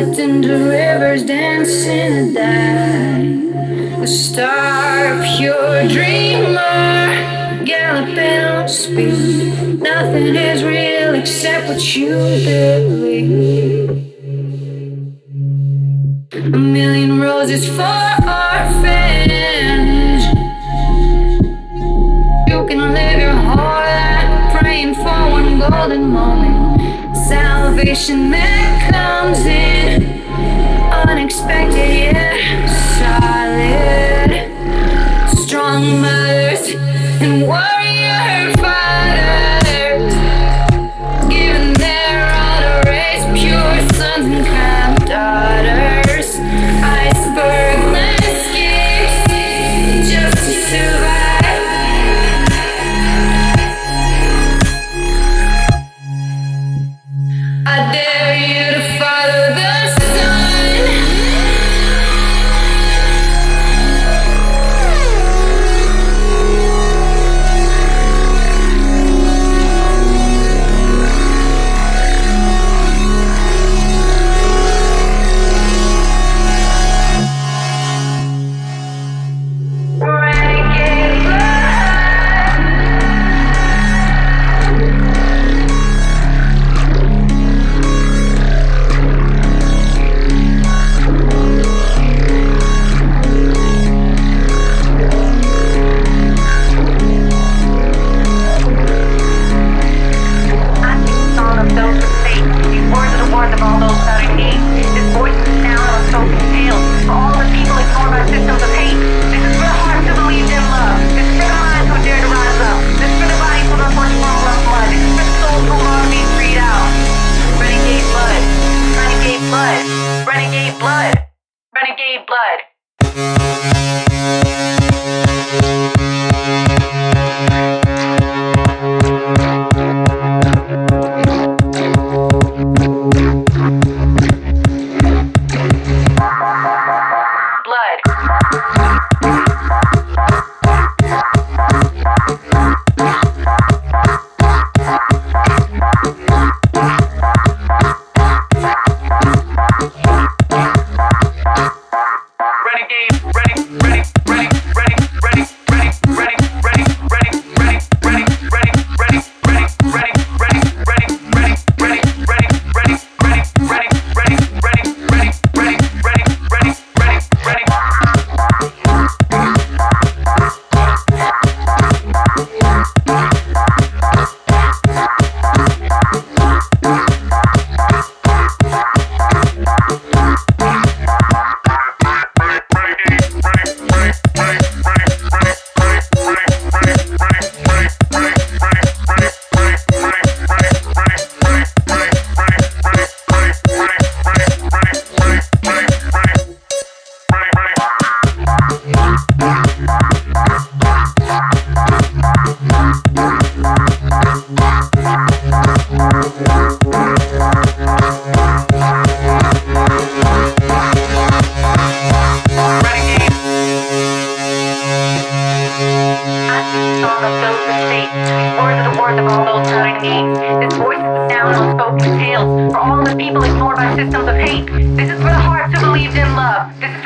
slept in the rivers, dancing and died. A star, pure dreamer, galloping on speed. Nothing is real except what you believe. A million roses for our fans. You can live your whole life praying for one golden moment salvation that comes in unexpected, yeah. Renegade blood. Renegade blood. Words are the words of all those. This voice is the sound of spoken tales. For all the people ignored by systems of hate. This is for the hearts who believed in love. This is